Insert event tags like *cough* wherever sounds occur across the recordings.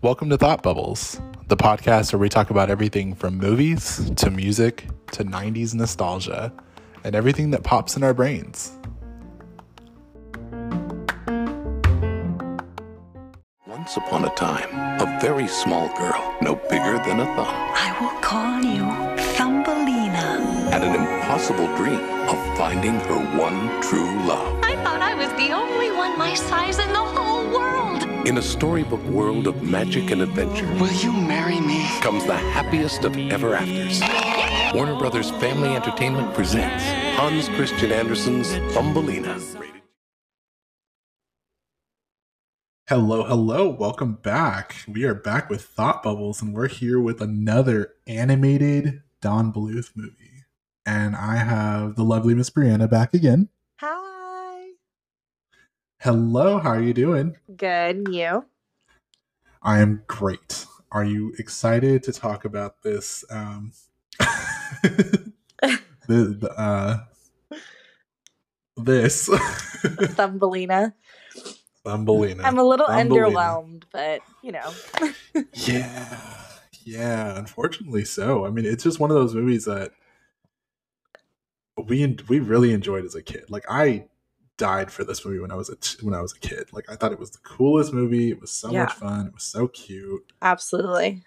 Welcome to Thought Bubbles, the podcast where we talk about everything from movies to music to 90s nostalgia and everything that pops in our brains. Once upon a time, a very small girl, no bigger than a thumb, I will call you Thumbelina. Had an impossible dream of finding her one true love. I thought I was the only one my size in the whole world. In a storybook world of magic and adventure Will you marry me? comes the happiest of ever afters. Warner Brothers Family Entertainment presents Hans Christian Andersen's Thumbelina. Hello, hello, welcome back. We are back with Thought Bubbles, and we're here with another animated Don Bluth movie. And I have the lovely Miss Brianna back again. Hi. Hello, how are you doing? Good. and You? I am great. Are you excited to talk about this? Um, *laughs* the, the, uh, this *laughs* Thumbelina. Thumbelina. I'm a little Thumbelina. underwhelmed, but you know. Yeah, yeah. Unfortunately, so. I mean, it's just one of those movies that we we really enjoyed as a kid. Like I died for this movie when I was a t- when I was a kid. Like I thought it was the coolest movie. It was so Yeah. much fun. It was so cute. Absolutely.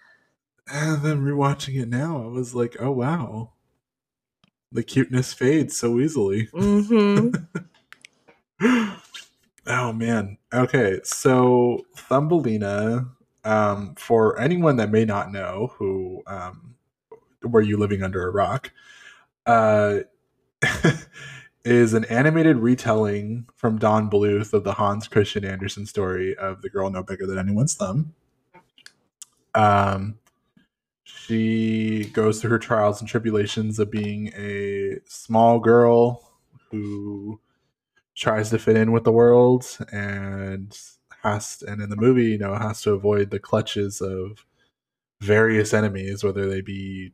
And then rewatching it now, I was like, oh wow, the cuteness fades so easily. Mm-hmm. *laughs* oh man. Okay, so Thumbelina. Um, for anyone that may not know, who um, were you living under a rock? Uh, *laughs* is an animated retelling from Don Bluth of the Hans Christian Andersen story of the girl no bigger than anyone's thumb. Um, she goes through her trials and tribulations of being a small girl who tries to fit in with the world and has and in the movie you know has to avoid the clutches of various enemies whether they be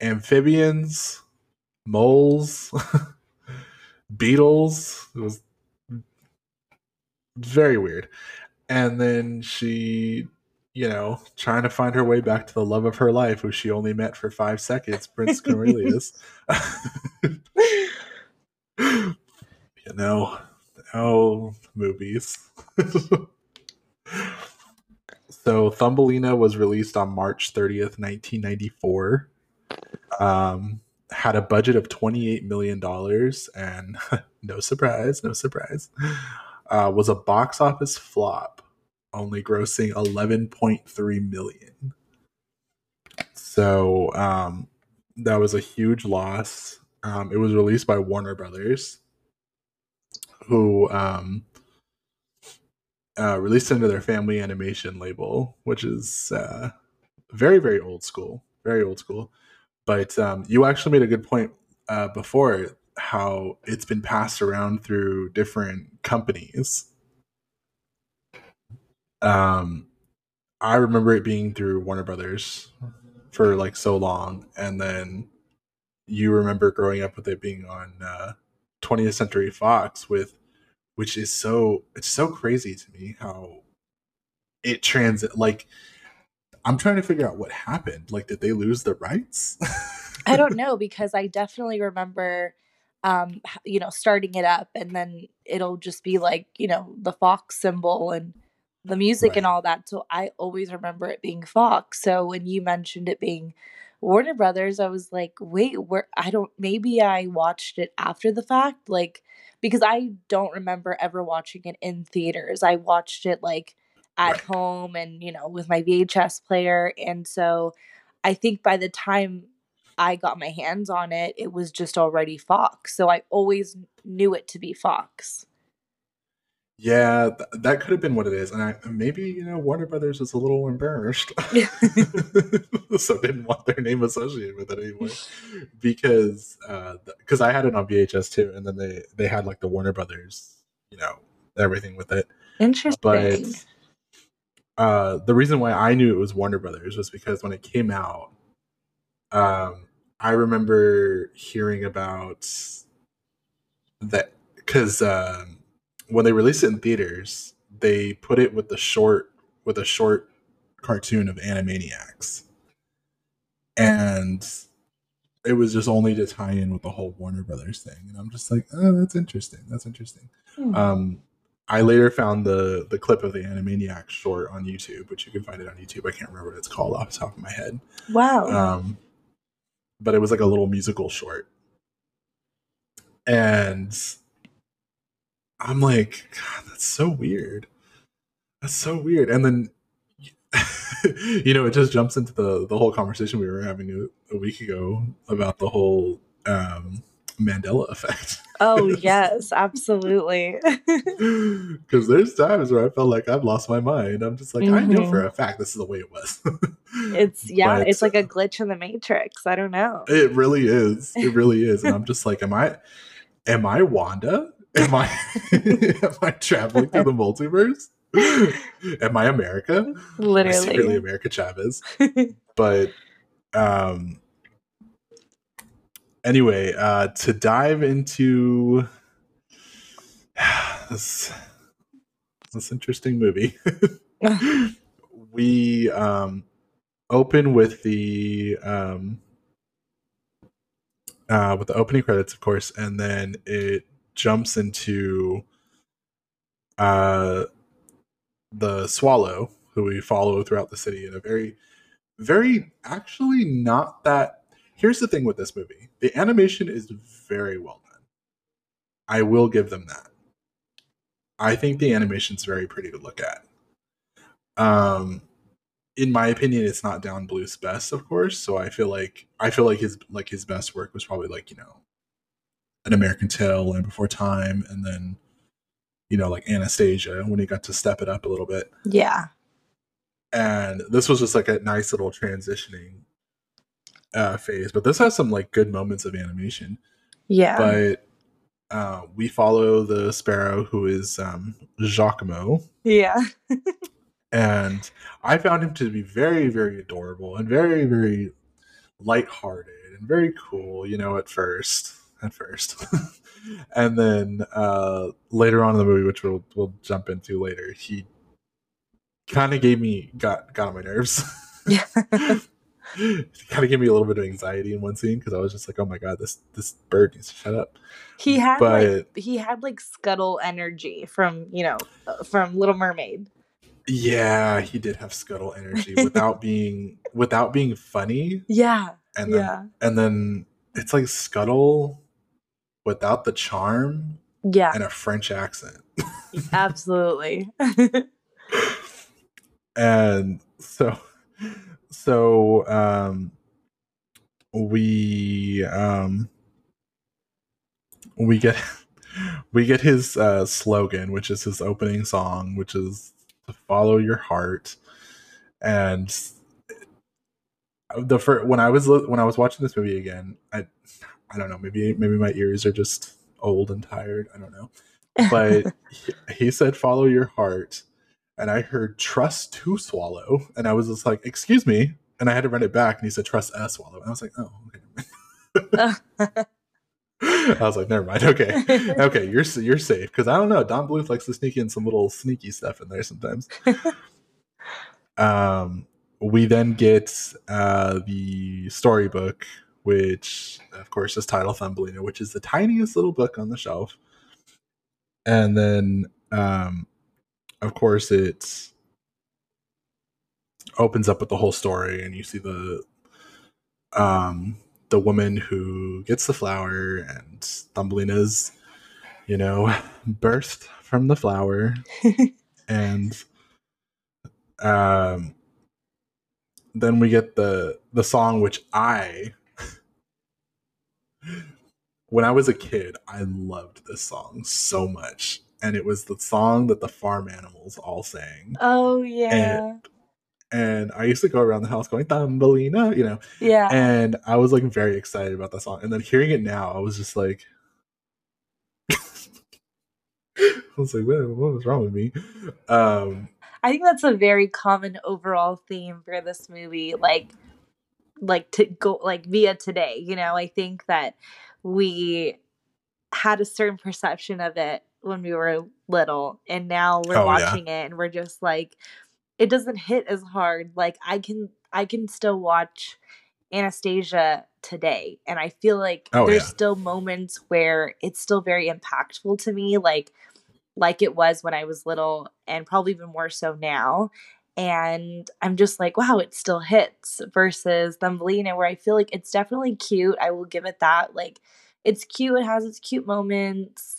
amphibians moles *laughs* beetles. It was very weird. And then she you know trying to find her way back to the love of her life who she only met for five seconds prince cornelius. *laughs* *laughs* You know oh movies. So thumbelina was released on march 30th 1994 um had a budget of 28 million dollars and *laughs* no surprise no surprise uh, was a box office flop only grossing 11.3 million. So um that was a huge loss. Um, it was released by warner brothers who um, uh, released it under their family animation label which is uh, very very old school very old school but um, you actually made a good point uh, before how it's been passed around through different companies. Um i remember it being through warner brothers for like so long and then you remember growing up with it being on uh 20th century fox with which is so it's so crazy to me how it transit like i'm trying to figure out what happened like did they lose the rights I don't *laughs* know because I definitely remember um you know starting it up and then it'll just be like, you know, the Fox symbol and the music and all that. So I always remember it being Fox. So when you mentioned it being Warner Brothers, I was like, wait, where I don't maybe I watched it after the fact, like because I don't remember ever watching it in theaters. I watched it like at Right. home and, you know, with my VHS player. And so I think by the time I got my hands on it, it was just already Fox. So I always knew it to be Fox. Yeah, th- that could have been what it is, and I, maybe you know Warner Brothers was a little embarrassed, *laughs* *laughs* so didn't want their name associated with it anymore. Because uh because I had it on VHS too, and then they they had like the Warner Brothers, you know, everything with it. Interesting. But uh, the reason why I knew it was Warner Brothers was because when it came out, um, I remember hearing about that because um, when they released it in theaters, they put it with the short with a short cartoon of Animaniacs, and it was just only to tie in with the whole Warner Brothers thing. And I'm just like, oh, that's interesting. That's interesting. Hmm. Um, I later found the the clip of the Animaniacs short on YouTube, which you can find it on YouTube. I can't remember what it's called off the top of my head. wow. Um, but it was like a little musical short. And I'm like, God, that's so weird. That's so weird. And then, *laughs* you know, it just jumps into the the whole conversation we were having a, a week ago about the whole um, Mandela effect. oh *laughs* yes, absolutely. *laughs* Because there's times where I felt like I've lost my mind. I'm just like, I know Mhm. for a fact this is the way it was. it's *laughs* yeah, But, it's like a glitch in the matrix. I don't know. It really is. It really is. And I'm just like, am I am I Wanda? Am I am I traveling through the multiverse? am I America? Am I secretly Literally. America Chavez. But um anyway, uh to dive into *sighs* this this interesting movie. *laughs* we um open with the um uh with the opening credits of course and then it jumps into uh the swallow who we follow throughout the city in a very very actually not that here's the thing with this movie the animation is very well done. I will give them that. I think the animation's very pretty to look at. Um in my opinion it's not Don Bluth's best of course so i feel like i feel like his like his best work was probably like you know an american tail and before time and then you know like anastasia when he got to step it up a little bit. Yeah. and this was just like a nice little transitioning uh phase but this has some like good moments of animation Yeah. but uh we follow the sparrow who is um Jacquimo yeah. and I found him to be very very adorable and very very lighthearted and very cool you know at first at first *laughs* and then uh later on in the movie which we'll we'll jump into later he kind of gave me got got on my nerves Yeah. *laughs* *laughs* kind of gave me a little bit of anxiety in one scene because I was just like, "Oh my god, this this bird needs to shut up." He had But- like he had like scuttle energy from you know uh, from Little Mermaid. Yeah, he did have scuttle energy without *laughs* being without being funny, Yeah. and then Yeah. and then it's like scuttle without the charm Yeah. and a French accent, Absolutely. *laughs* and so so um we um we get *laughs* we get his uh slogan which is his opening song which is to follow your heart. And the first when i was when i was watching this movie again i i don't know maybe maybe my ears are just old and tired i don't know. But *laughs* he, he said follow your heart and i heard trust to swallow and i was just like excuse me and i had to run it back and he said trust a swallow and i was like oh okay *laughs* *laughs* I was like, never mind. Okay, *laughs* okay, you're you're safe because I don't know. Don Bluth likes to sneak in some little sneaky stuff in there sometimes. um, we then get uh, the storybook, which of course is titled Thumbelina, which is the tiniest little book on the shelf. And then, um, of course, it opens up with the whole story, and you see the um the woman who gets the flower and Thumbelina's, you know, *laughs* birthed from the flower. *laughs* and um then we get the the song which I *laughs* when I was a kid, I loved this song so much. And it was the song that the farm animals all sang. oh yeah. And I used to go around the house going, Thumbelina, you know, yeah. and I was like very excited about that song. And then hearing it now, I was just like, *laughs* I was like, what, what was wrong with me? Um, I think that's a very common overall theme for this movie. Like, like to go like via today. You know, I think that we had a certain perception of it when we were little and now we're Oh, yeah. watching it and we're just like it doesn't hit as hard. Like i can i can still watch anastasia today and i feel like Oh, there's yeah. still moments where it's still very impactful to me like like it was when i was little and probably even more so now. And i'm just like wow it still hits versus thumbelina where i feel like it's definitely cute. I will give it that. Like it's cute. It has its cute moments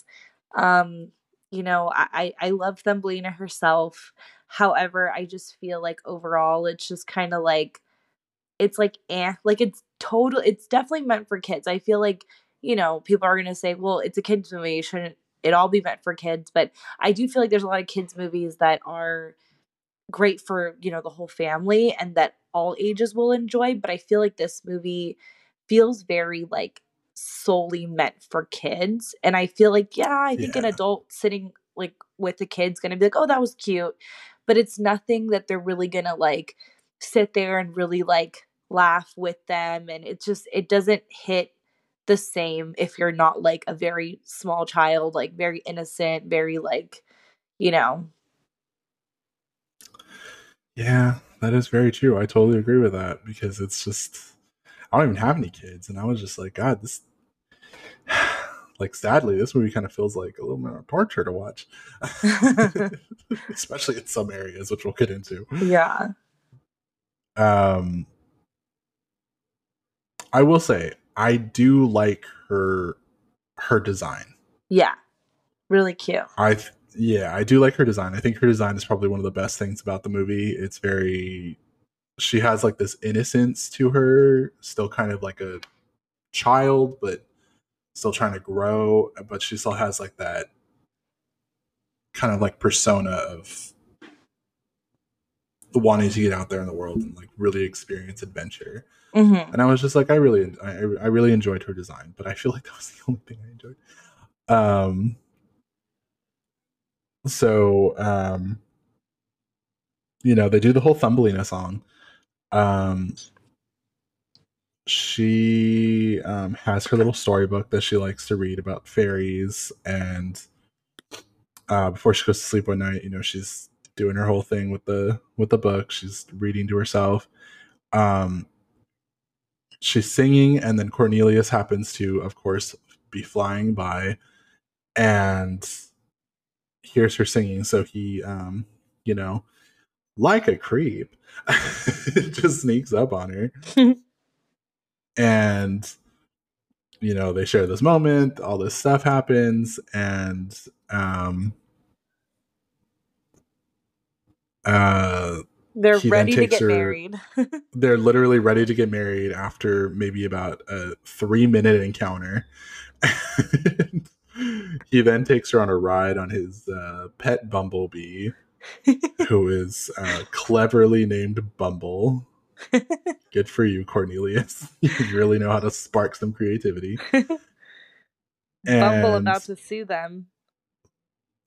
um you know i i love thumbelina herself. However i just feel like overall it's just kind of like it's like eh like it's total it's definitely meant for kids. I feel like you know people are gonna say well it's a kids movie it shouldn't it all be meant for kids. But i do feel like there's a lot of kids movies that are great for you know the whole family and that all ages will enjoy but i feel like this movie feels very like solely meant for kids and i feel like yeah i think an adult sitting like with the kids gonna be like oh that was cute but it's nothing that they're really gonna like sit there and really like laugh with them and it just it doesn't hit the same if you're not like a very small child like very innocent very like you know Yeah, that is very true. I totally agree with that because it's just I don't even have any kids, and I was just like, God, this *sighs* like sadly, this movie kind of feels like a little bit of torture to watch, *laughs* *laughs* especially in some areas, which we'll get into. yeah Um, I will say I do like her her design. yeah really cute I th- yeah, I do like her design. I think her design is probably one of the best things about the movie. It's very she has like this innocence to her, still kind of like a child, but still trying to grow, but she still has like that kind of like persona of wanting to get out there in the world and like really experience adventure. hmm And I was just like, I really, I, I really enjoyed her design, but I feel like *laughs* that was the only thing I enjoyed. Um, so, um, you know, they do the whole Thumbelina song. Um, she um, has her little storybook that she likes to read about fairies, and uh, before she goes to sleep one night, you know, she's doing her whole thing with the with the book. She's reading to herself. Um, she's singing, and then Cornelius happens to, of course, be flying by, and hears her singing. So he, um, you know, like a creep, *laughs* just sneaks up on her, *laughs* and you know they share this moment. All this stuff happens, and um, uh they're He ready to get her- married *laughs* they're literally ready to get married after maybe about a three minute encounter. *laughs* he then takes her on a ride on his uh, pet bumblebee, *laughs* who is uh, cleverly named Bumble. *laughs* Good for you, Cornelius. *laughs* You really know how to spark some creativity. *laughs* bumble And about to sue them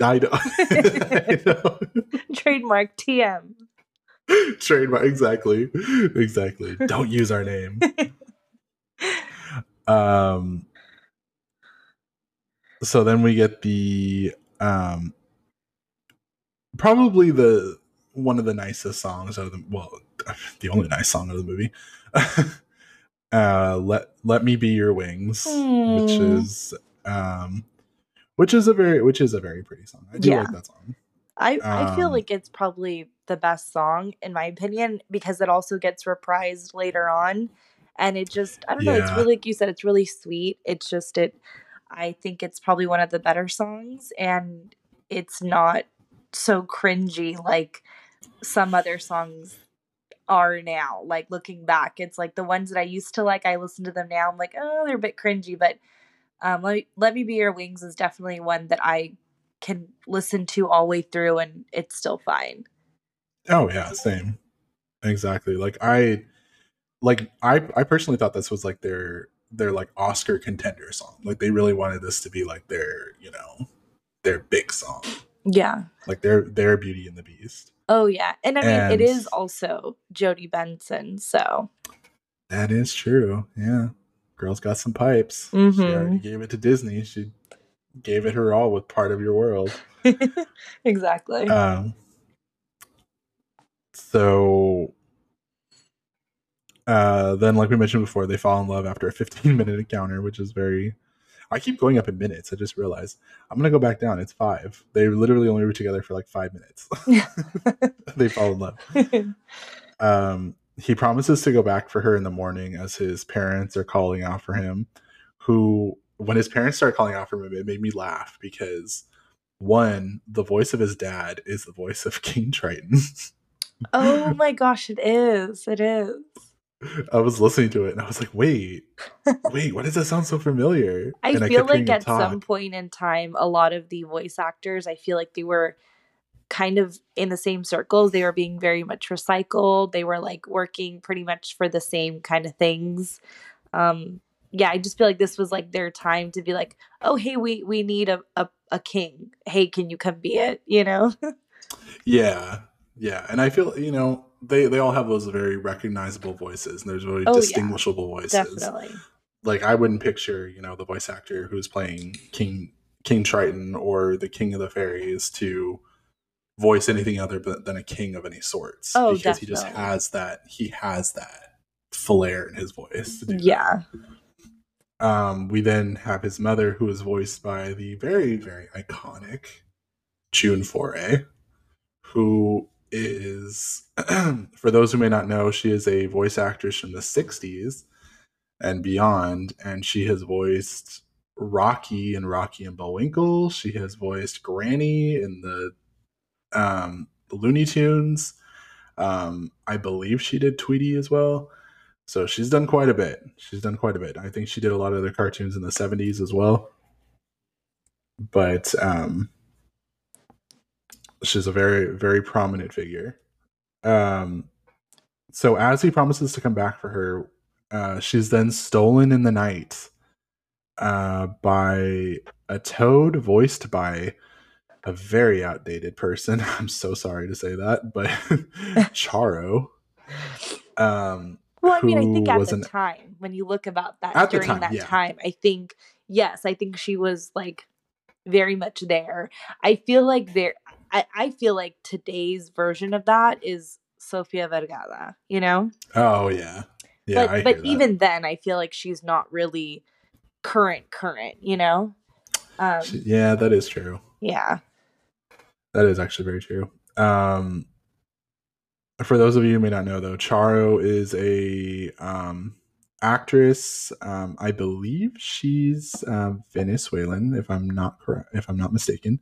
I know. I know. trademark tm Trademark exactly. Exactly. Don't use our name. um so then we get the um probably the one of the nicest songs out of the well *laughs* the only nice song of the movie. *laughs* Uh let let me be your wings which Hmm. is um which is a very which is a very pretty song. I do Yeah. like that song. I, I feel Um, like it's probably the best song in my opinion because it also gets reprised later on. And it just I don't know it's really like you said it's really sweet. It's just it I think it's probably one of the better songs and it's not so cringy like some other songs are now like looking back it's like the ones that I used to like I listen to them now I'm like oh they're a bit cringy but um let me, let me be your wings is definitely one that I can listen to all the way through and it's still fine. Oh yeah, same. Exactly. Like I like I I personally thought this was like their their like Oscar contender song. Like they really wanted this to be like their, you know, their big song. Yeah. Like their their Beauty and the Beast. Oh yeah. And I mean it is also Jodi Benson, so That is true. Yeah. Girl's got some pipes. She Mhm. already gave it to Disney. She gave it her all with part of your world. *laughs* exactly. Um, so uh, then, like we mentioned before, they fall in love after a 15 minute encounter, which is very. I keep going up in minutes. I just realized I'm gonna go back down. It's five. They literally only were together for like five minutes. *laughs* they fall in love. *laughs* Um, he promises to go back for her in the morning as his parents are calling out for him. Who, when his parents start calling out for him, it made me laugh because one, the voice of his dad is the voice of *laughs* King Triton. oh my gosh, it is. It is. I was listening to it and I was like, wait, wait, why does that sound so familiar? I and feel hearing like at some point in time, a lot of the voice actors, I feel like they were kind of in the same circles. They were being very much recycled. They were like working pretty much for the same kind of things. Um, yeah, I just feel like this was like their time to be like, oh, hey, we we need a a, a king. Hey, can you come be it? You know? *laughs* Yeah, yeah, and I feel you know they they all have those very recognizable voices, and there's very Oh, yeah. distinguishable voices. Definitely. Like I wouldn't picture you know the voice actor who's playing King King Triton or the King of the Fairies to voice anything other than, a king of any sorts Oh, because he just has that he has that flair in his voice. to do that. Yeah. Um, we then have his mother, who is voiced by the very, very iconic June Foray, who is, *clears throat* for those who may not know, she is a voice actress from the 60s and beyond, and she has voiced Rocky and Rocky and Bullwinkle. She has voiced Granny in the um, Looney Tunes. Um, I believe she did Tweety as well. So she's done quite a bit. She's done quite a bit. I think she did a lot of the cartoons in the 70s as well. But um she's a very very prominent figure. Um so as he promises to come back for her, uh she's then stolen in the night uh by a toad voiced by a very outdated person. *laughs* I'm so sorry to say that, but *laughs* Charo. Um Well, I mean, I think at the an- time, when you look about that At during time, that yeah. time, I think yes, I think she was like very much there. I feel like there I, I feel like today's version of that is Sofia Vergara, you know? Oh yeah, yeah. but but even then I feel like she's not really current current, you know? Um yeah, that is true. yeah. That is actually very true. Um, for those of you who may not know, though, Charo is a um, actress. Um, I believe she's uh, Venezuelan, if I'm not correct, if I'm not mistaken.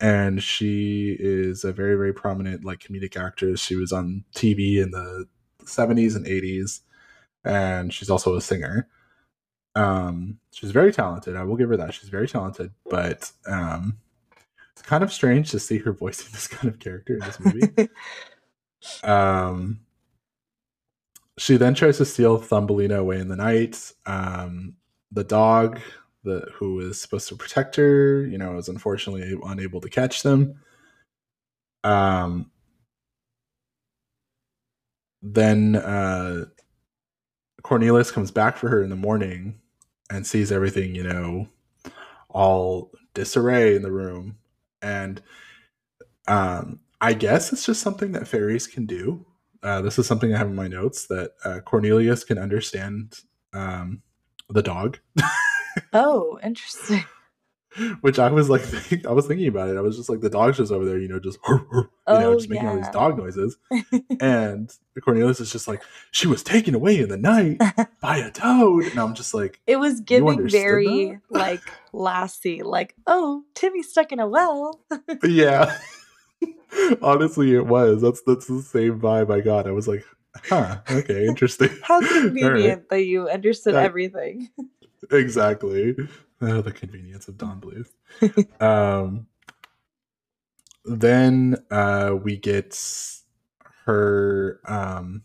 And she is a very, very prominent like comedic actress. She was on TV in the 70s and 80s, and she's also a singer. Um, she's very talented. I will give her that. She's very talented, but um, it's kind of strange to see her voicing *laughs* this kind of character in this movie. *laughs* um, she then tries to steal Thumbelina away in the night. Um, the dog, the who is supposed to protect her, you know, is unfortunately unable to catch them. Um, then uh, Cornelius comes back for her in the morning and sees everything, you know, all disarray in the room. And um, I guess it's just something that fairies can do. Uh, this is something I have in my notes that uh, Cornelius can understand um, the dog, *laughs* Oh, interesting. *laughs* which I was like, think, I was thinking about it. I was just like, the dog's just over there, you know, just *laughs* you know, Oh, just making all these dog noises. *laughs* and Cornelius is just like, she was taken away in the night by a toad, and I'm just like, It was giving very that? like Lassie, like, oh, Timmy's stuck in a well. yeah. Honestly, it was. That's that's the same vibe I got. I was like, huh, okay, interesting. How All right. convenient that you understood That- everything. Exactly. Oh, the convenience of Don Bluth. *laughs* um, then uh, we get her um,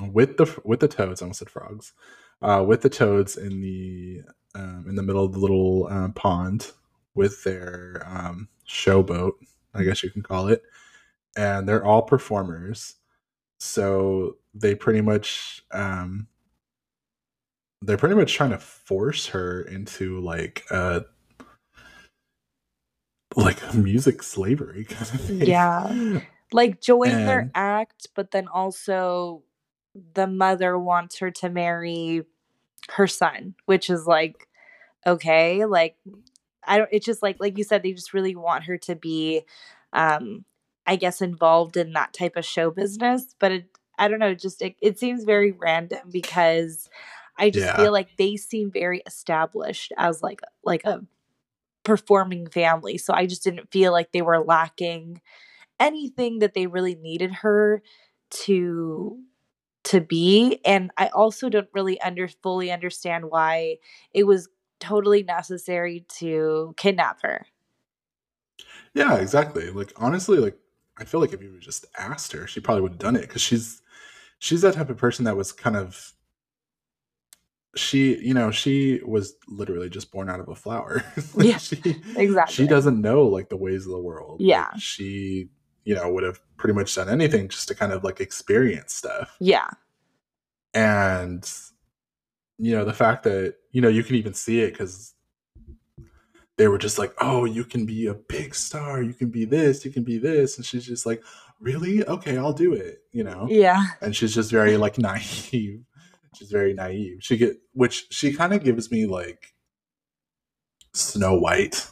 with the with the toads. I almost said frogs. Uh, with the toads in the um, in the middle of the little uh, pond with their um, showboat, I guess you can call it, and they're all performers. So they pretty much um, they're pretty much trying to force her into like a like music slavery kind of thing. Yeah. like join their act, but then also the mother wants her to marry her son, which is like okay, like I don't it's just like like you said they just really want her to be um I guess involved in that type of show business, but it I don't know, just it, it seems very random because I just Yeah. feel like they seem very established as like like a performing family. So I just didn't feel like they were lacking anything that they really needed her to to be and I also don't really under fully understand why it was totally necessary to kidnap her. Yeah, exactly. Like honestly, like I feel like if you just asked her, she probably would have done it because she's she's that type of person that was kind of she you know she was literally just born out of a flower. Like, *laughs* Yeah, she, exactly. she doesn't know like the ways of the world. Like, Yeah. she you know would have pretty much done anything just to kind of like experience stuff. Yeah. and you know the fact that you know you can even see it because they were just like oh you can be a big star. You can be this. You can be this. And she's just like really? Okay i'll do it you know? Yeah. and she's just very like naive she's very naive she get which she kind of gives me like snow white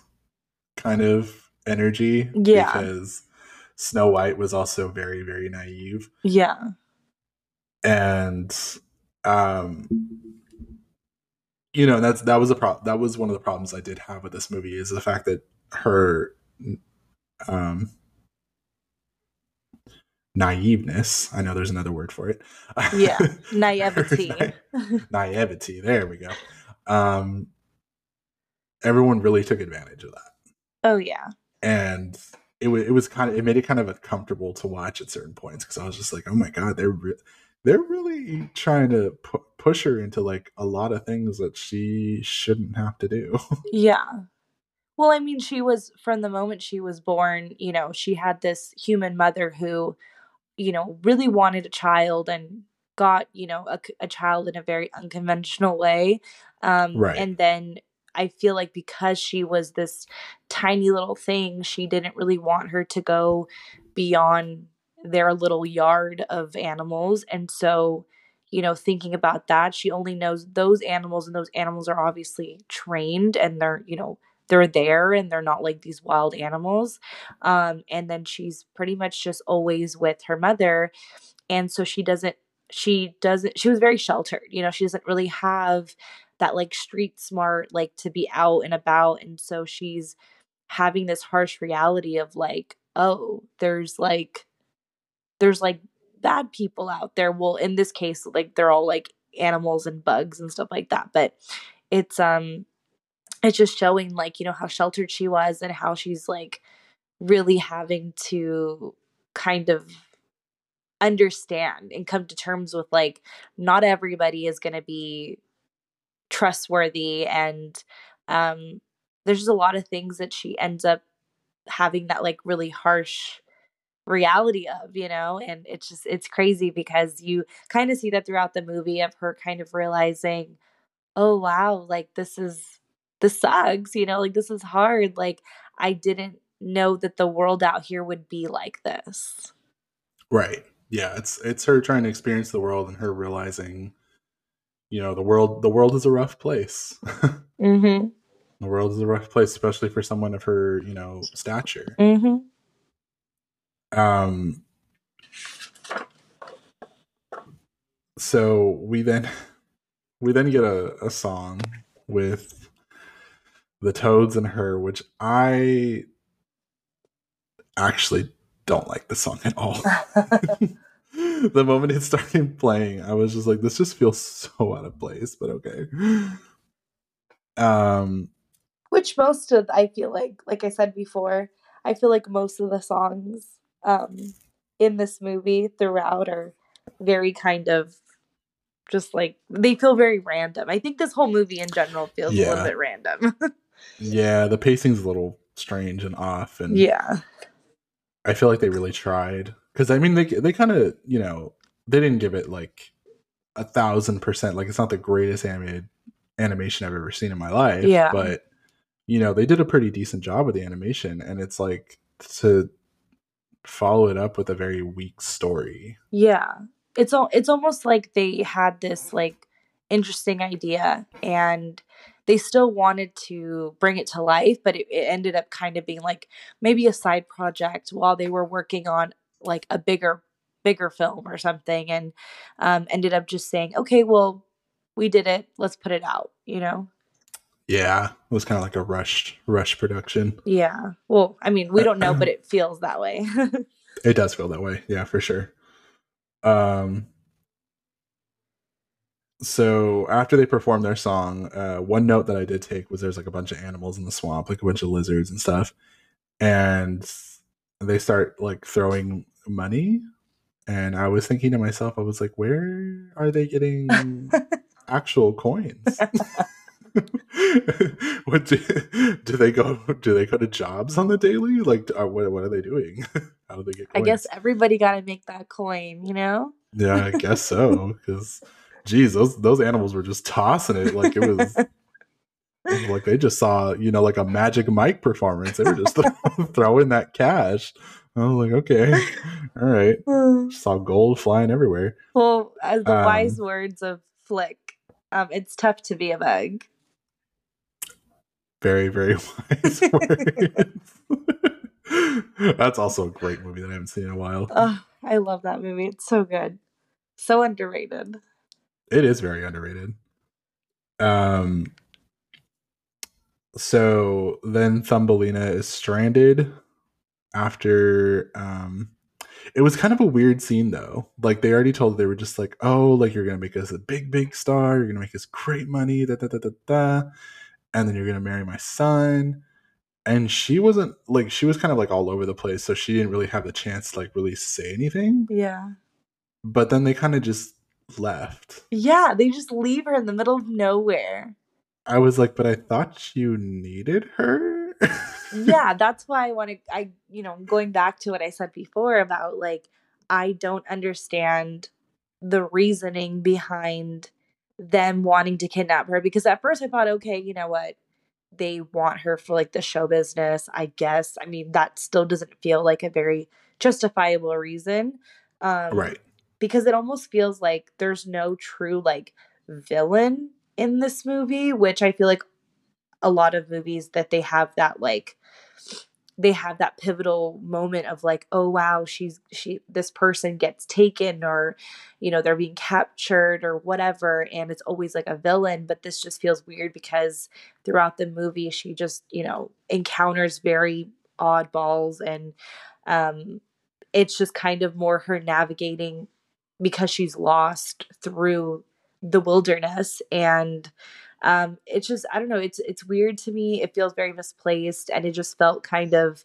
kind of energy Yeah. because snow white was also very very naive Yeah. and um you know that's that was a pro that was one of the problems i did have with this movie is the fact that her um naiveness i know there's another word for it Yeah. *laughs* Naivety. na- *laughs* naivety there we go um everyone really took advantage of that oh yeah. and it was it was kind of it made it kind of uncomfortable to watch at certain points because I was just like, oh my god, they're re- they're really trying to pu- push her into like a lot of things that she shouldn't have to do. *laughs* Yeah. Well, I mean, she was from the moment she was born, you know, she had this human mother who, you know, really wanted a child and got, you know, a, a child in a very unconventional way. Um, Right. And then I feel like because she was this tiny little thing, she didn't really want her to go beyond their little yard of animals. And so, you know, thinking about that, she only knows those animals, and those animals are obviously trained and they're, you know, they're there and they're not like these wild animals. Um, and then she's pretty much just always with her mother. And so she doesn't, she doesn't, she was very sheltered. You know, she doesn't really have that like street smart, like to be out and about. And so she's having this harsh reality of like, oh, there's like, there's like bad people out there. Well, in this case, like they're all like animals and bugs and stuff like that. But it's um it's just showing like, you know, how sheltered she was and how she's like really having to kind of understand and come to terms with like not everybody is going to be trustworthy and um there's just a lot of things that she ends up having that like really harsh reality of you know and it's just it's crazy because you kind of see that throughout the movie of her kind of realizing oh wow like this is this sucks you know like this is hard like i didn't know that the world out here would be like this right. Yeah, it's it's her trying to experience the world and her realizing you know, the world the world is a rough place. *laughs* mm-hmm the world is a rough place especially for someone of her, you know, stature. mm-hmm Um so we then we then get a, a song with the toads and her which i actually don't like the song at all. *laughs* *laughs* The moment it started playing i was just like this just feels so out of place but okay. Um which most of i feel like like i said before i feel like most of the songs um in this movie throughout are very kind of just like they feel very random. I think this whole movie in general feels a little bit random *laughs* yeah the pacing's a little strange and off and yeah I feel like they really tried because I mean they they kind of you know they didn't give it like a thousand percent like it's not the greatest animated animation I've ever seen in my life Yeah. but you know, they did a pretty decent job with the animation, and it's like to follow it up with a very weak story. Yeah. It's al- it's almost like they had this like interesting idea and they still wanted to bring it to life, but it, it ended up kind of being like maybe a side project while they were working on like a bigger bigger film or something and um ended up just saying, "Okay, well, we did it. Let's put it out," you know? Yeah, it was kind of like a rushed rush production. Yeah. Well, I mean, we don't know, but *clears throat* it feels that way. *laughs* It does feel that way, yeah, for sure. Um, so after they performed their song, uh, one note that I did take was there's like a bunch of animals in the swamp, like a bunch of lizards and stuff, and they start like throwing money, and I was thinking to myself, I was like, where are they getting *laughs* actual coins? *laughs* what do, do they go? Do they go to jobs on the daily? Like, are, what what are they doing? *laughs* How do they get? I guess everybody got to make that coin, you know? Yeah, I guess so. Because, geez, those those animals were just tossing it like it was *laughs* like they just saw you know like a Magic Mike performance. They were just *laughs* throwing that cash. I was like, okay, all right. *laughs* Saw gold flying everywhere. Well, as the Um, wise words of Flick, um, it's tough to be a bug. Very very wise words. That's also a great movie that I haven't seen in a while. Oh, I love that movie. It's so good. So underrated. It is very underrated. Um so then Thumbelina is stranded after um it was kind of a weird scene though. Like they already told they were just like, "Oh, like you're going to make us a big big star, you're going to make us great money, da da da da da, and then you're going to marry my son." And she wasn't like she was kind of like all over the place, so she didn't really have the chance to like really say anything. Yeah. But then they kind of just left. Yeah, they just leave her in the middle of nowhere. I was like, but I thought you needed her. *laughs* yeah, that's why I want to I you know, going back to what I said before about like I don't understand the reasoning behind them wanting to kidnap her because at first I thought okay, you know what? They want her for like the show business, I guess. I mean, that still doesn't feel like a very justifiable reason. Um right. Because it almost feels like there's no true like villain in this movie which i feel like a lot of movies that they have that like they have that pivotal moment of like oh wow she's she this person gets taken or you know they're being captured or whatever and it's always like a villain but this just feels weird because throughout the movie she just you know encounters very oddballs and um it's just kind of more her navigating because she's lost through the wilderness. And um it's just i don't know it's it's weird to me. It feels very misplaced and it just felt kind of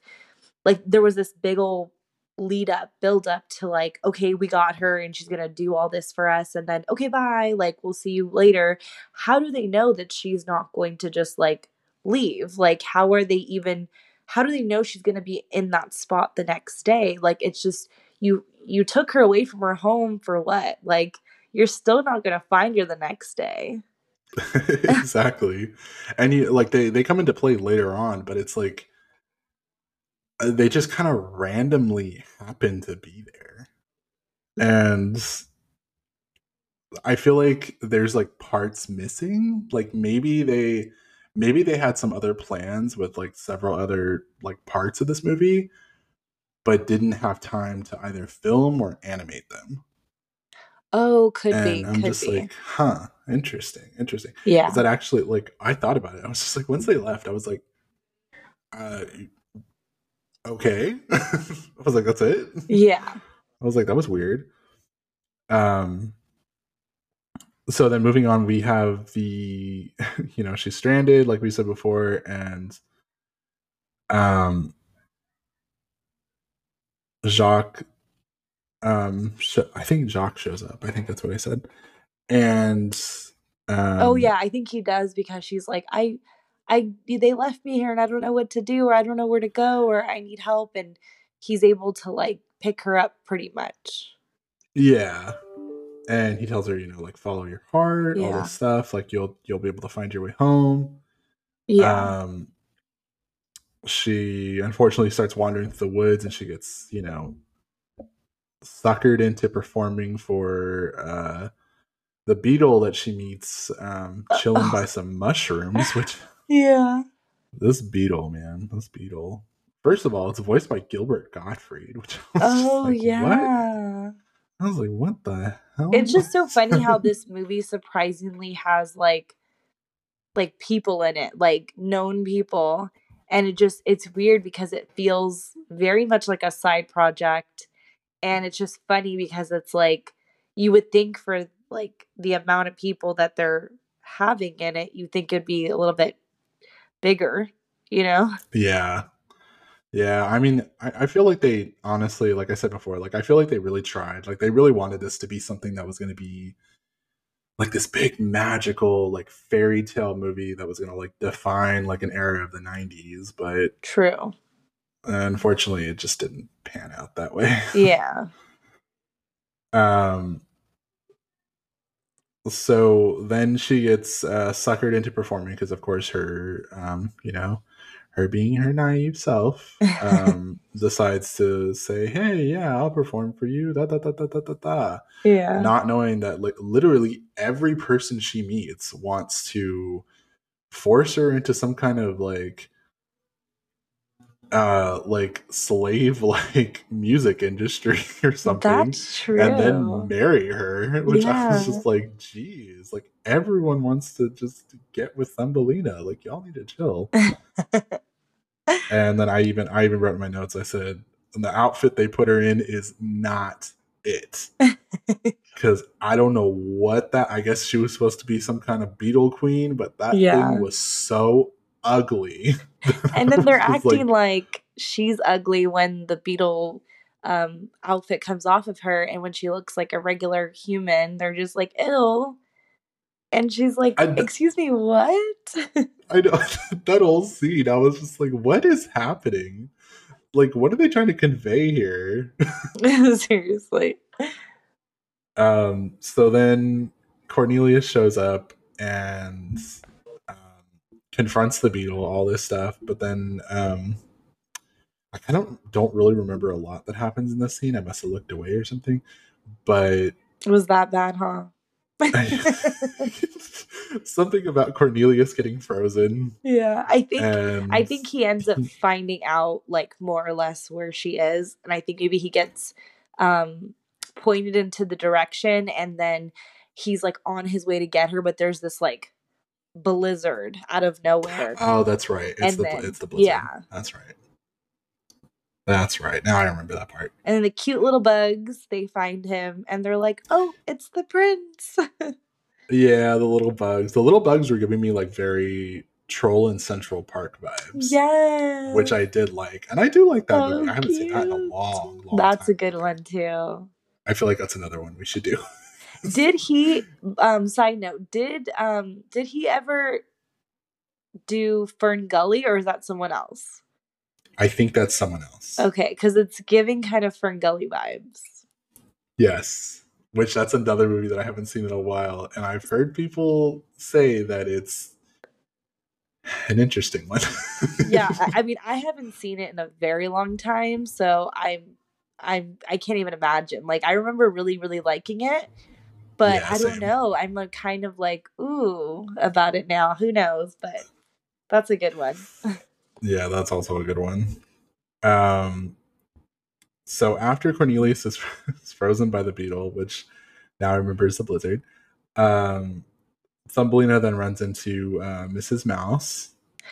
like there was this big old lead up build up to like okay we got her and she's gonna do all this for us and then okay bye like we'll see you later. How do they know that she's not going to just like leave? Like how are they even how do they know she's to be in that spot the next day? Like it's just you you took her away from her home for what like you're still not going to find her the next day *laughs* exactly. And you like they they come into play later on, but it's like uh, they just kind of randomly happen to be there. And I feel like there's like parts missing. Like maybe they maybe they had some other plans with like several other like parts of this movie but didn't have time to either film or animate them. oh could and be I'm could just be like, huh, interesting, interesting. yeah Is that actually like I thought about it? I was just like, once they left, I was like, uh, okay. *laughs* I was like, that's it. yeah I was like, that was weird. Um. So then, moving on, we have the, *laughs* you know, she's stranded, like we said before, and, um, Jacques, um, I think Jacques shows up. I think that's what I said, and, um, oh yeah i think he does because she's like i i they left me here and i don't know what to do or i don't know where to go or i need help and he's able to like pick her up pretty much Yeah. And he tells her, you know, like follow your heart, all this stuff. Like you'll you'll be able to find your way home. yeah Um she unfortunately starts wandering through the woods and she gets, you know, suckered into performing for uh the beetle that she meets um chilling by some mushrooms, which *laughs* Yeah. this beetle, man, this beetle. First of all, it's voiced by Gilbert Gottfried, which *laughs* was Oh like, what? yeah. I was like, what the hell? It's just so funny how *laughs* this movie surprisingly has like like people in it, like known people. And it just it's weird because it feels very much like a side project. And it's just funny because it's like you would think for like the amount of people that they're having in it, you think it'd be a little bit bigger, you know? Yeah. Yeah. I mean, I, I feel like they honestly, like I said before, like I feel like they really tried. Like they really wanted this to be something that was going to be like this big magical, like fairy tale movie that was going to like define like an era of the 90s. But True. unfortunately, it just didn't pan out that way. *laughs* Yeah. Um, so then she gets uh, suckered into performing because, of course, her, um, you know, her being her naive self, um, *laughs* decides to say, "Hey, yeah, I'll perform for you." Da da da da da da da. Yeah. Not knowing that, like, literally every person she meets wants to force her into some kind of like uh like slave *laughs* like music industry *laughs* or something That's true. and then marry her, which I was just like, geez, like everyone wants to just get with Thumbelina. Like y'all need to chill. And then I even I even wrote in my notes, I said, the outfit they put her in is not it. *laughs* Cause I don't know what that I guess she was supposed to be some kind of beetle queen, but that Yeah. thing was so ugly. and then they're *laughs* acting like, she's ugly when the beetle um outfit comes off of her and when she looks like a regular human they're just like ew and she's like I- excuse me what *laughs* I know *laughs* that whole scene. I was just like, what is happening? Like, what are they trying to convey here? *laughs* seriously Um, so then Cornelius shows up and um, confronts the beetle, all this stuff, but then um, I kind of don't really remember a lot that happens in this scene. I must have looked away or something, but it was that bad huh *laughs* something about Cornelius getting frozen. yeah i think And I think he ends up *laughs* finding out like more or less where she is, and I think maybe he gets um pointed into the direction, and then he's like on his way to get her, but there's this like blizzard out of nowhere. Oh, that's right. It's And the then- it's the blizzard. yeah. that's right. That's right. Now I remember that part. And then the cute little bugs, they find him, and they're like, "Oh, it's the prince." *laughs* Yeah, the little bugs. The little bugs were giving me like very troll in Central Park vibes. yeah, Which I did like. And I do like that Oh, movie. I haven't seen that in a long, long That's a good one too. I feel like that's another one we should do. did *laughs* he um side note did um did he ever do fern gully or is that someone else I think that's someone else. okay because it's giving kind of fern gully vibes Yes. Which that's another movie that I haven't seen in a while. And I've heard people say that it's an interesting one. *laughs* yeah I, I mean i haven't seen it in a very long time so i'm i'm i can't even imagine like i remember really really liking it but Yeah, i don't same. know i'm like kind of like ooh about it now who knows but that's a good one *laughs* Yeah, that's also a good one. Um, so after Cornelius is, *laughs* is frozen by the beetle, which now I remember is the blizzard, um, Thumbelina then runs into uh, Mrs. Mouse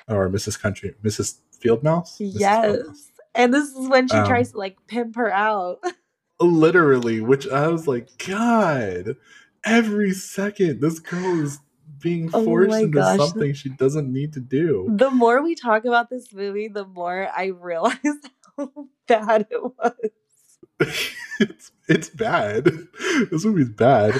or Mrs. Country, Mrs. Field Mouse. Mrs. Field yes Mouse. and this is when she Um, tries to like pimp her out *laughs* literally. Which I was like, God, every second this girl is being Oh forced my into gosh. something she doesn't need to do. The more we talk about this movie, the more I realize *laughs* how bad it was. *laughs* it's it's bad. This movie's bad.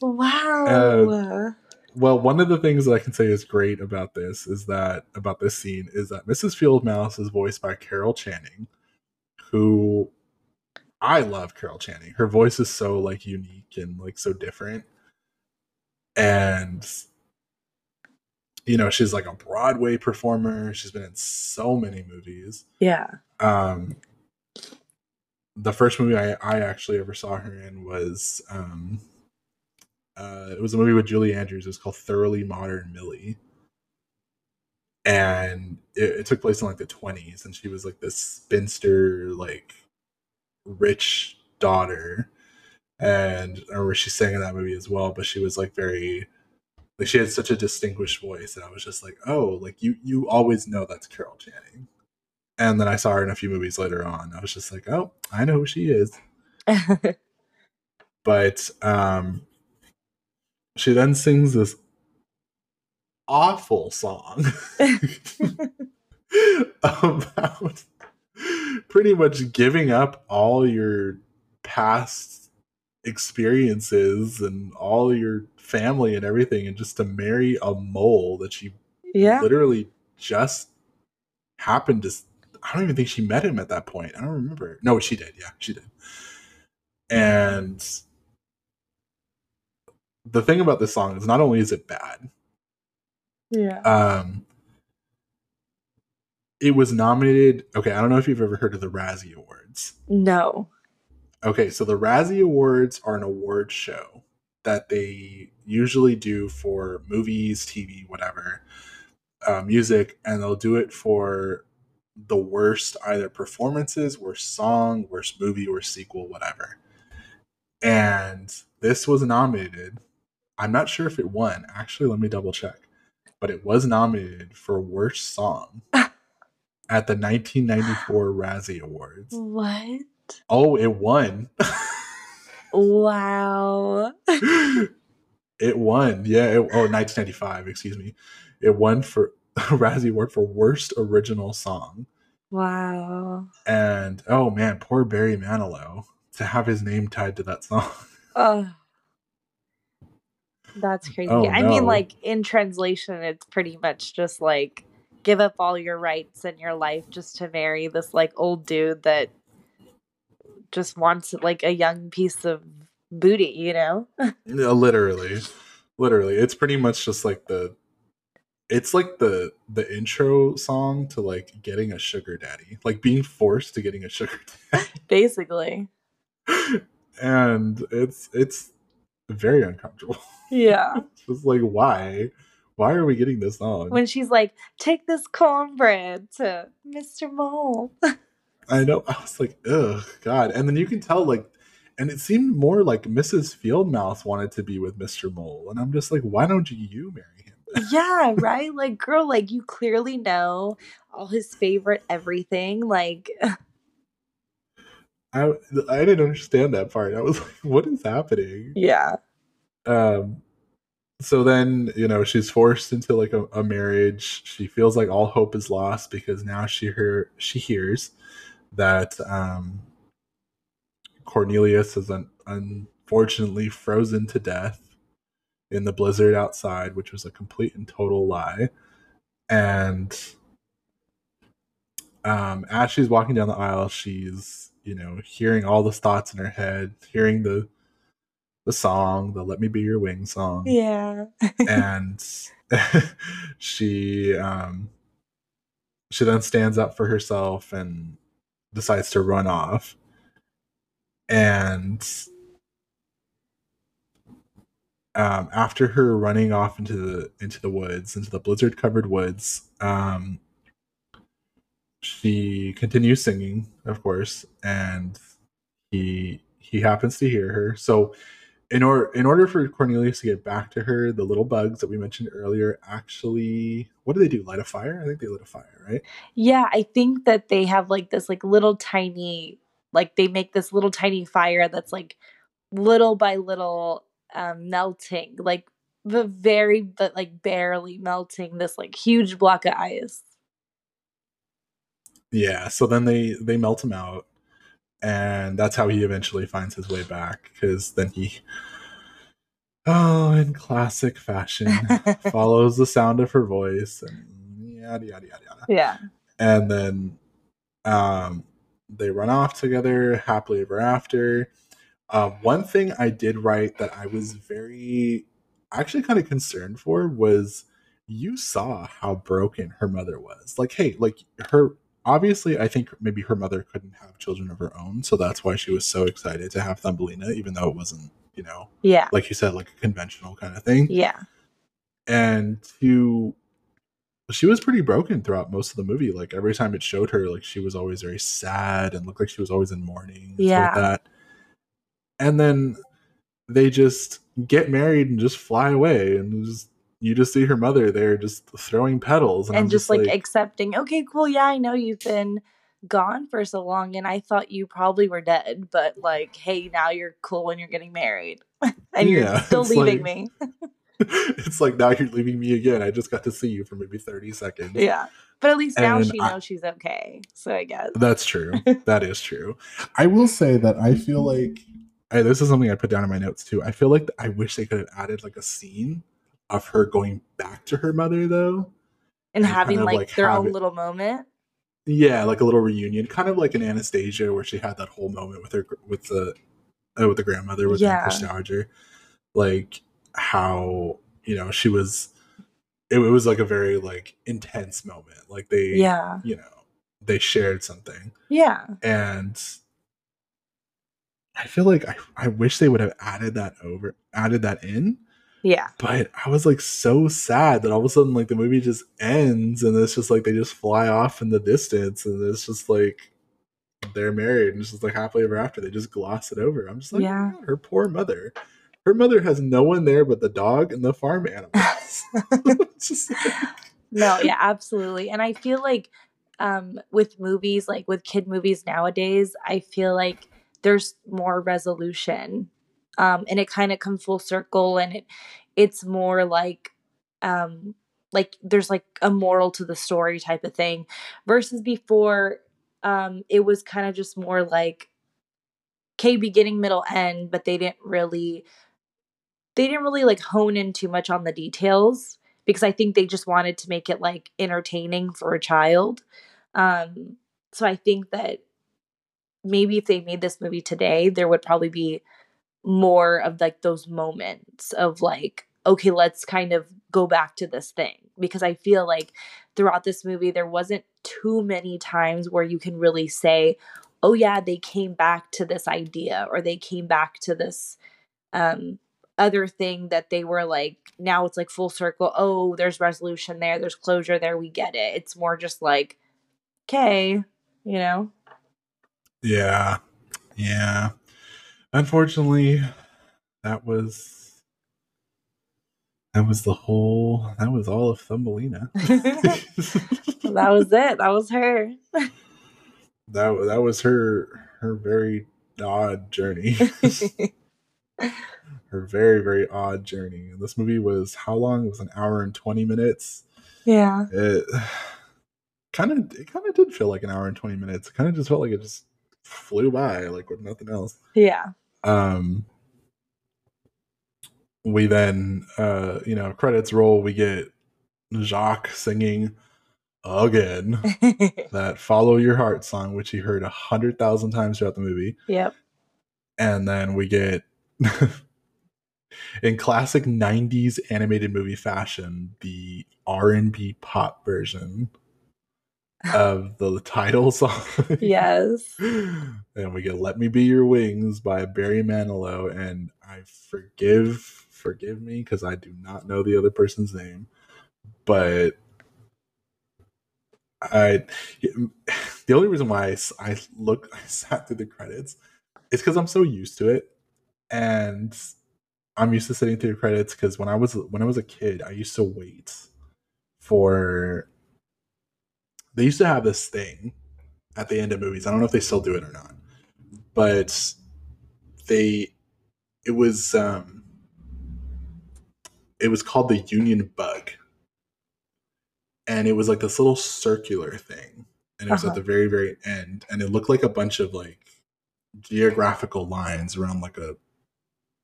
Wow. Well, one of the things that I can say is great about this is that about this scene is that Mrs. Field Mouse is voiced by Carol Channing, who I love Carol Channing. Her voice is so like unique and like so different. And you know, she's like a Broadway performer. She's been in so many movies. Yeah. Um, the first movie I, I actually ever saw her in was um, uh, it was a movie with Julie Andrews. It was called Thoroughly Modern Millie, and it, it took place in like the twenties, and she was like this spinster, like rich daughter. And I remember she sang in that movie as well, but she was like very like she had such a distinguished voice and I was just like, oh, like you you always know that's Carol Channing. And then I saw her in a few movies later on. I was just like, oh, I know who she is. *laughs* But um she then sings this awful song *laughs* about pretty much giving up all your past experiences and all your family and everything and just to marry a mole that she yeah. literally just happened to I don't even think she met him at that point. I don't remember. No, she did. Yeah, she did. And the thing about this song is not only is it bad, Yeah. um it was nominated okay i don't know if you've ever heard of the razzie awards No. Okay so the razzie awards are an award show that they usually do for movies tv whatever uh, music and they'll do it for the worst either performances worst song worst movie or sequel whatever and this was nominated i'm not sure if it won actually let me double check but it was nominated for worst song *laughs* at the 1994 razzie awards What? Oh it won Wow. it won yeah it, oh 1995 excuse me it won for *laughs* razzie award for worst original song Wow. and oh man poor barry manilow to have his name tied to that song Oh. That's crazy. Oh, I mean, like in translation, it's pretty much just like give up all your rights in your life just to marry this like old dude that just wants like a young piece of booty, you know? Literally literally it's pretty much just like the it's like the the intro song to like getting a sugar daddy like being forced to getting a sugar *laughs* daddy. Basically. and it's it's very uncomfortable Yeah. *laughs* it's just like why why are we getting this song when she's like, take this cornbread to Mr. Mole. *laughs* i know *laughs* i was like ugh god and then you can tell like and it seemed more like mrs fieldmouse wanted to be with mr mole and i'm just like why don't you marry him *laughs* yeah, right? Like, girl, like you clearly know all his favorite everything. Like, *laughs* I I didn't understand that part. I was like, what is happening? yeah. Um so then, you know, she's forced into like a, a marriage. She feels like all hope is lost because now she her she hears that um Cornelius is un, unfortunately frozen to death in the blizzard outside, which was a complete and total lie. And um, as she's walking down the aisle, she's you know hearing all the thoughts in her head, hearing the the song, the "Let Me Be Your Wing" song, Yeah. *laughs* and *laughs* she um, she then stands up for herself and decides to run off, and um, after her running off into the into the woods, into the blizzard covered woods, um, she continues singing, of course, and he he happens to hear her. So, in order in order for Cornelius to get back to her, the little bugs that we mentioned earlier actually, what do they do? Light a fire? I think they lit a fire, right? Yeah, I think that they have like this like little tiny like they make this little tiny fire that's like little by little um melting, like the very but like barely melting this like huge block of ice. Yeah. So then they they melt him out, and that's how he eventually finds his way back. Because then he, oh, in classic fashion, *laughs* follows the sound of her voice and yada yada yada yada. yeah. and then um, they run off together happily ever after. Uh, one thing I did write that I was very actually kind of concerned for was you saw how broken her mother was. Like, hey, like her obviously I think maybe her mother couldn't have children of her own, so that's why she was so excited to have Thumbelina, even though it wasn't, you know, Yeah. like you said, like a conventional kind of thing. Yeah. And to she was pretty broken throughout most of the movie. Like every time it showed her, like she was always very sad and looked like she was always in mourning. Yeah. Like that. And then they just get married and just fly away and just you just see her mother there just throwing petals And, I'm just, like, accepting, okay, cool, yeah, I know you've been gone for so long and I thought you probably were dead, but like, hey, now you're cool and you're getting married. *laughs* and you're *laughs* still leaving like- me. *laughs* it's like now you're leaving me again. I just got to see you for maybe 30 seconds. Yeah. But at least now And she I- knows she's okay. So I guess. That's true. that is true. I will say that I feel like I, this is something I put down in my notes too. I feel like I wish they could have added like a scene of her going back to her mother though. and and having like, like, their own little moment. Yeah, like a little reunion, kind of like an Anastasia where she had that whole moment with her with the uh, with the grandmother with Yeah. the Dowager. Like how, you know, she was it, was like a very like intense moment. Like they Yeah. you know, they shared something. Yeah. and I feel like I, I wish they would have added that over added that in, Yeah. but I was like so sad that all of a sudden like the movie just ends and it's just like they just fly off in the distance and it's just like they're married and it's just like happily ever after. They just gloss it over. I'm just like, Yeah. "Oh, her poor mother. Her mother has no one there but the dog and the farm animals. *laughs* *laughs* Like- No, yeah, absolutely. And I feel like um with movies, like with kid movies nowadays, I feel like there's more resolution. Um and it kind of comes full circle and it it's more like um like there's like a moral to the story type of thing versus before um it was kind of just more like okay beginning middle end but they didn't really they didn't really like hone in too much on the details because I think they just wanted to make it like entertaining for a child. Um, so I think that maybe if they made this movie today, there would probably be more of like those moments of like, okay, let's kind of go back to this thing. Because I feel like throughout this movie, there wasn't too many times where you can really say, oh, yeah, they came back to this idea or they came back to this um other thing that they were like now it's like full circle oh there's resolution there there's closure there we get it it's more just like okay you know Yeah. Yeah. Unfortunately, that was that was the whole that was all of Thumbelina. *laughs* that was it that was her *laughs* that that was her her very odd journey. *laughs* her very very odd journey. And this movie was how long? It was an hour and 20 minutes. yeah It *sighs* kind of it kind of did feel like an hour and 20 minutes. It kind of just felt like it just flew by like with nothing else. yeah. Um we then uh you know credits roll we get jacques singing again *laughs* that follow your heart song which he heard a hundred thousand times throughout the movie. Yep. And then we get *laughs* in classic 90s animated movie fashion the r&b pop version of the title *laughs* song. Yes. And we get "Let Me Be Your Wings" by Barry Manilow, and I forgive, forgive me because I do not know the other person's name, but I, the only reason why I look, *laughs* I sat through the credits, is because I'm so used to it, and I'm used to sitting through the credits because when I was when I was a kid, I used to wait for. They used to have this thing at the end of movies. I don't know if they still do it or not, but they it was um it was called the Union Bug, and it was like this little circular thing, and it was Uh-huh. at the very very end, and it looked like a bunch of like geographical lines around like a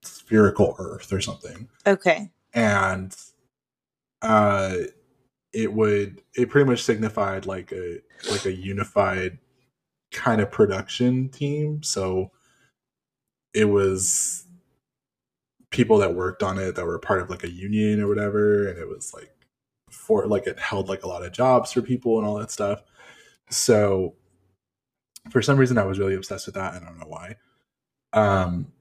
spherical Earth or something. Okay. And uh it would it pretty much signified like a like a unified kind of production team so it was people that worked on it that were part of like a union or whatever and it was like for like it held like a lot of jobs for people and all that stuff. So for some reason I was really obsessed with that. I don't know why. Um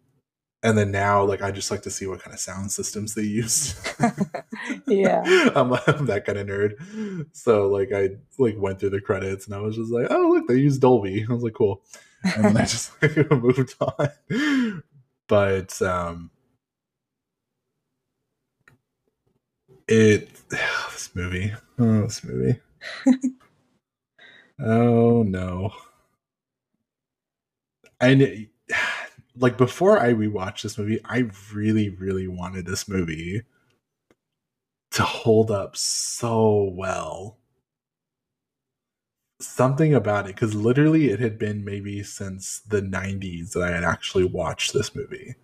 and then now like I just like to see what kind of sound systems they use. *laughs* yeah. *laughs* I'm, I'm that kind of nerd. So like I like went through the credits and I was just like, oh look, they use Dolby. I was like, cool. And then I just *laughs* like, moved on. But um it *sighs* this movie. Oh, this movie. oh no. And like before I rewatched this movie, I really, really wanted this movie to hold up so well. Something about it, because literally it had been maybe since the 90s that I had actually watched this movie.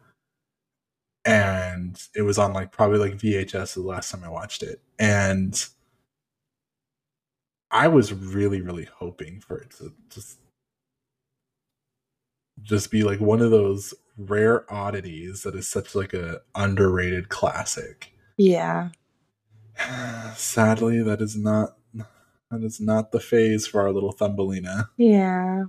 And it was on like probably like VHS the last time I watched it. And I was really, really hoping for it to just just be like one of those rare oddities that is such like a underrated classic. Yeah. *sighs* Sadly, that is not that is not the phase for our little Thumbelina. Yeah.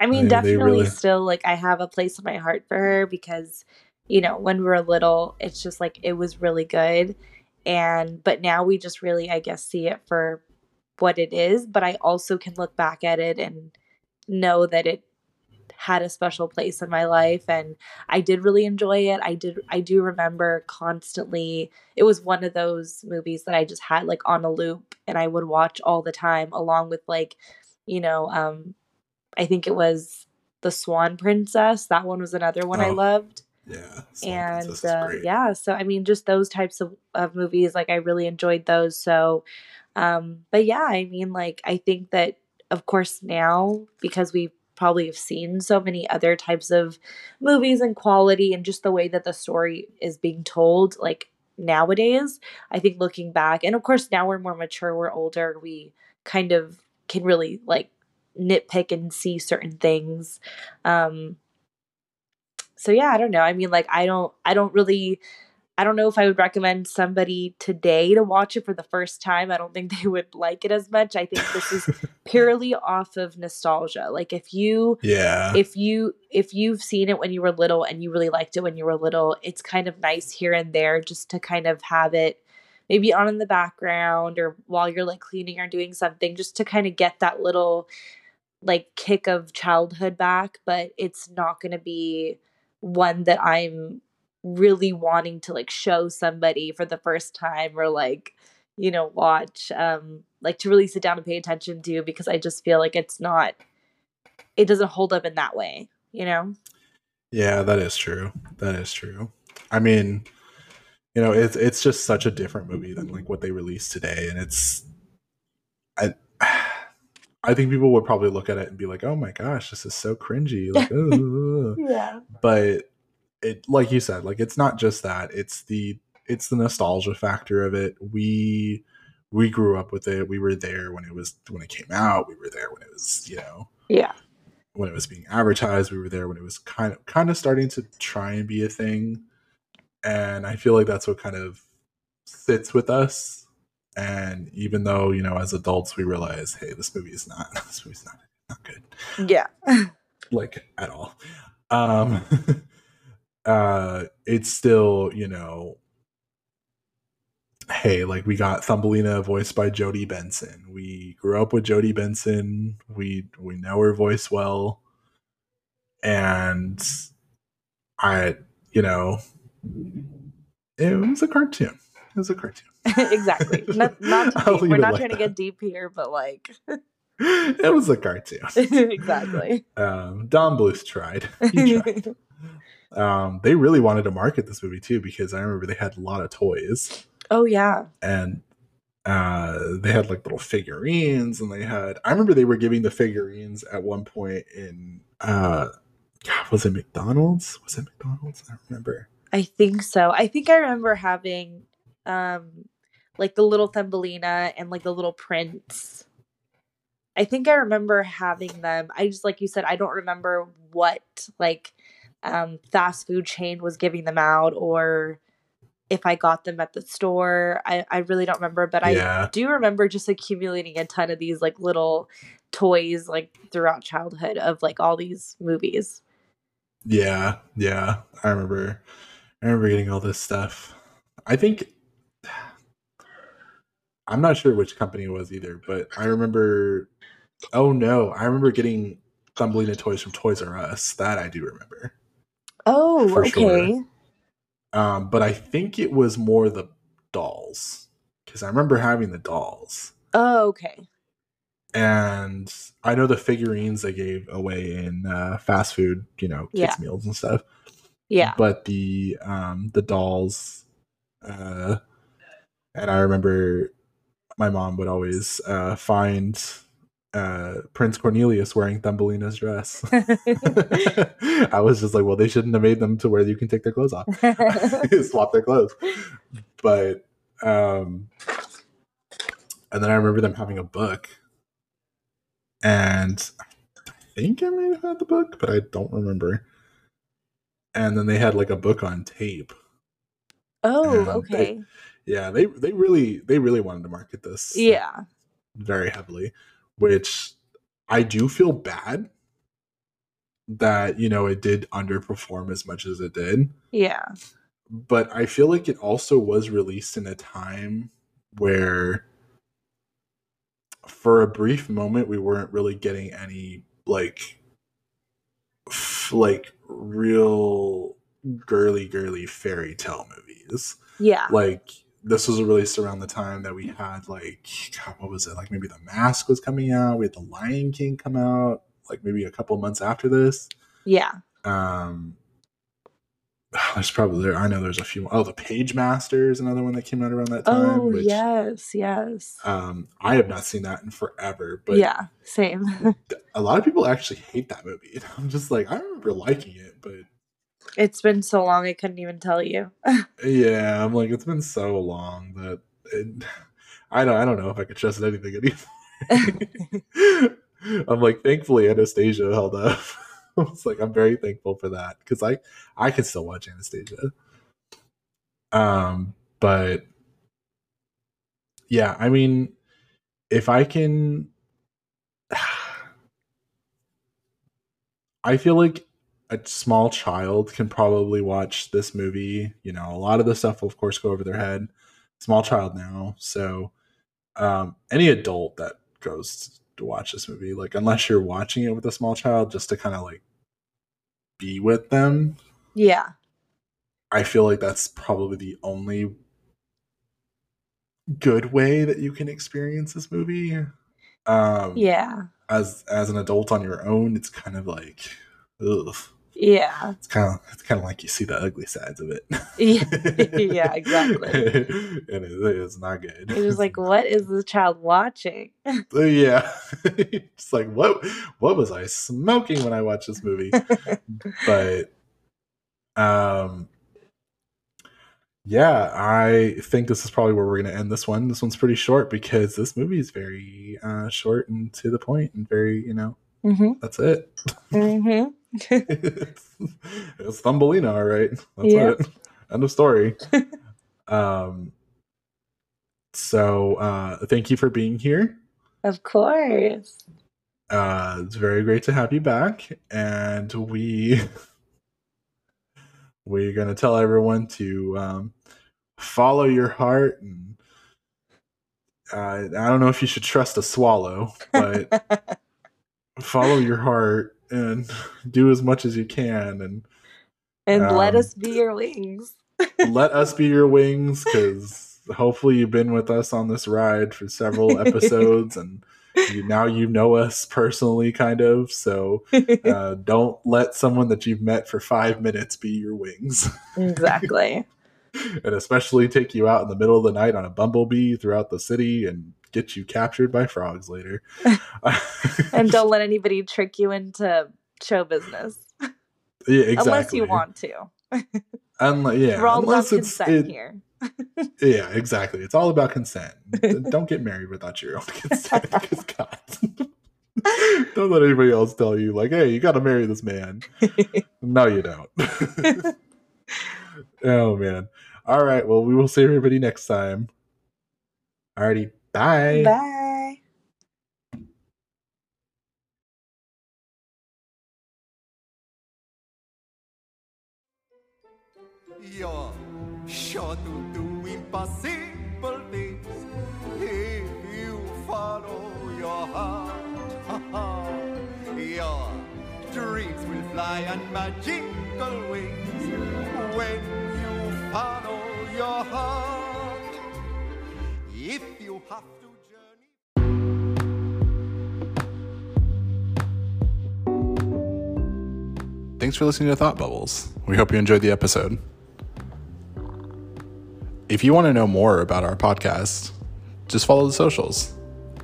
I mean, They- they definitely really- still like I have a place in my heart for her because, you know, when we were little, it's just like it was really good. And but now we just really, I guess, see it for what it is. But I also can look back at it and know that it had a special place in my life and I did really enjoy it. I did I do remember constantly it was one of those movies that I just had like on a loop and I would watch all the time along with like you know um I think it was The Swan Princess. That one was another one I Oh, loved Yeah. And uh, yeah so i mean just those types of, of movies like i really enjoyed those so um but yeah i mean like i think that of course now because we probably have seen so many other types of movies and quality and just the way that the story is being told like nowadays i think looking back and of course now we're more mature we're older we kind of can really like nitpick and see certain things. Um so yeah i don't know. I mean like i don't i don't really i don't know if i would recommend somebody today to watch it for the first time. I don't think *laughs* they would like it as much. I think this is *laughs* purely off of nostalgia. Like if you yeah. if you if you've seen it when you were little and you really liked it when you were little it's kind of nice here and there just to kind of have it maybe on in the background or while you're like cleaning or doing something just to kind of get that little like kick of childhood back. But it's not going to be one that i'm really wanting to like show somebody for the first time or like you know watch um like to really sit down and pay attention to because i just feel like it's not it doesn't hold up in that way you know Yeah, that is true. That is true. I mean, you know, it's it's just such a different movie than like what they released today, and it's, I, *sighs* I think people would probably look at it and be like, "Oh my gosh, this is so cringy." Like, *laughs* yeah but it, like you said, like it's not just that. It's the it's the nostalgia factor of it. We we grew up with it. We were there when it was when it came out. We were there when it was you know yeah when it was being advertised. We were there when it was kind of kind of starting to try and be a thing. And I feel like that's what kind of sits with us. And even though, you know, as adults we realize, hey, this movie is not *laughs* this movie's not not good. yeah *laughs* Like at all. Um *laughs* uh it's still, you know, hey, like we got Thumbelina voiced by Jodi Benson. We grew up with Jodi Benson. We we know her voice well. And I, you know, it was a cartoon. It was a cartoon. *laughs* exactly not, not *laughs* deep. leave we're not like trying to get deep here but like *laughs* it was a cartoon. exactly Um, Don Bluth tried. He tried. Um, they really wanted to market this movie too because I remember they had a lot of toys. oh yeah and uh they had like little figurines and they had i remember they were giving the figurines at one point in uh God, was it mcdonald's was it mcdonald's i don't remember I think so. I think I remember having um like the little Thumbelina and like the little prince. I think I remember having them. I just like you said, I don't remember what like um fast food chain was giving them out or if I got them at the store. I, I really don't remember, but I do remember just accumulating a ton of these like little toys like throughout childhood of like all these movies. Yeah, yeah. I remember I remember getting all this stuff. I think I'm not sure which company it was either, but I remember oh no, I remember getting Thumbelina toys from Toys R Us. That I do remember. Oh, okay. sure. Um, but I think it was more the dolls. Because I remember having the dolls. Oh, okay. And I know the figurines they gave away in uh, fast food, you know, kids Yeah. meals and stuff. Yeah. but the um the dolls uh and i remember my mom would always uh find uh prince cornelius wearing thumbelina's dress. *laughs* *laughs* I was just like well they shouldn't have made them to where you can take their clothes off. *laughs* Swap their clothes. But um and then i remember them having a book. And i think i may have had the book but i don't remember. And then they had like a book on tape. Oh, And they- okay. yeah they they really they really wanted to market this Yeah. very heavily which i do feel bad that you know it did underperform as much as it did Yeah. but I feel like it also was released in a time where for a brief moment we weren't really getting any like f- like real girly girly fairy tale movies Yeah. like this was released around the time that we had like God, what was it like maybe the mask was coming out we had the lion king come out like maybe a couple months after this Yeah. um *sighs* there's probably there i know there's a few oh the page master is another one that came out around that time Oh, which yes. Yes. um i have not seen that in forever but yeah. Same. *laughs* a lot of people actually hate that movie *laughs* i'm just like i remember liking it but it's been so long I couldn't even tell you. *laughs* yeah i'm like it's been so long that it, *laughs* i don't i don't know if i could trust anything anymore. *laughs* I'm like thankfully anastasia held up. It's like i'm very thankful for that because i i can still watch anastasia. Um but yeah i mean if i can *sighs* i feel like a small child can probably watch this movie you know a lot of the stuff will of course go over their head small child now so um any adult that goes to watch this movie like unless you're watching it with a small child just to kind of like be with them yeah. I feel like that's probably the only good way that you can experience this movie. Um, Yeah. As as an adult on your own, it's kind of like, ugh. Yeah. It's kind of it's kind of like you see the ugly sides of it. Yeah, *laughs* yeah, exactly. and it is not good. It was like, what is this child watching? *laughs* yeah, *laughs* it's like what what was I smoking when I watched this movie? but um yeah i think this is probably where we're going to end this one this one's pretty short because this movie is very uh short and to the point and very you know Mm-hmm. that's it Mm-hmm. it's, *laughs* it's thumbelina all right that's Yeah. it end of story *laughs* um so uh thank you for being here Of course. uh it's very great to have you back and we *laughs* we're going to tell everyone to um follow your heart and uh, i don't know if you should trust a swallow but follow your heart and *laughs* do as much as you can and and let Um, us be your wings. *laughs* let us be your wings because hopefully you've been with us on this ride for several episodes and you, now you know us personally kind of so *laughs* uh, don't let someone that you've met for five minutes be your wings exactly. and especially take you out in the middle of the night on a bumblebee throughout the city and get you captured by frogs later *laughs* And don't let anybody trick you into show business. *laughs* yeah, exactly. Unless you want to. Unle- yeah We're all about unless it's consent it- here. *laughs* Yeah, exactly. It's all about consent. Don't get married without your own consent. God, don't let anybody else tell you like, "Hey, you got to marry this man." no, you don't. oh man. All right. Well, we will see everybody next time. Alrighty. Bye. Bye. You're sure to do impossible things if you follow your heart. your dreams will fly on magical wings when you follow your heart. If Thanks for listening to Thought Bubbles. We hope you enjoyed the episode. If you want to know more about our podcast, just follow the socials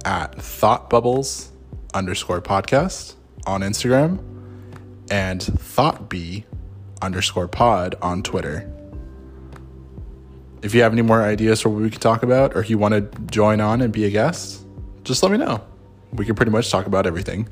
at Thought Bubbles underscore podcast on Instagram and ThoughtB underscore pod on Twitter. If you have any more ideas for what we could talk about, or if you want to join on and be a guest, just let me know. We can pretty much talk about everything.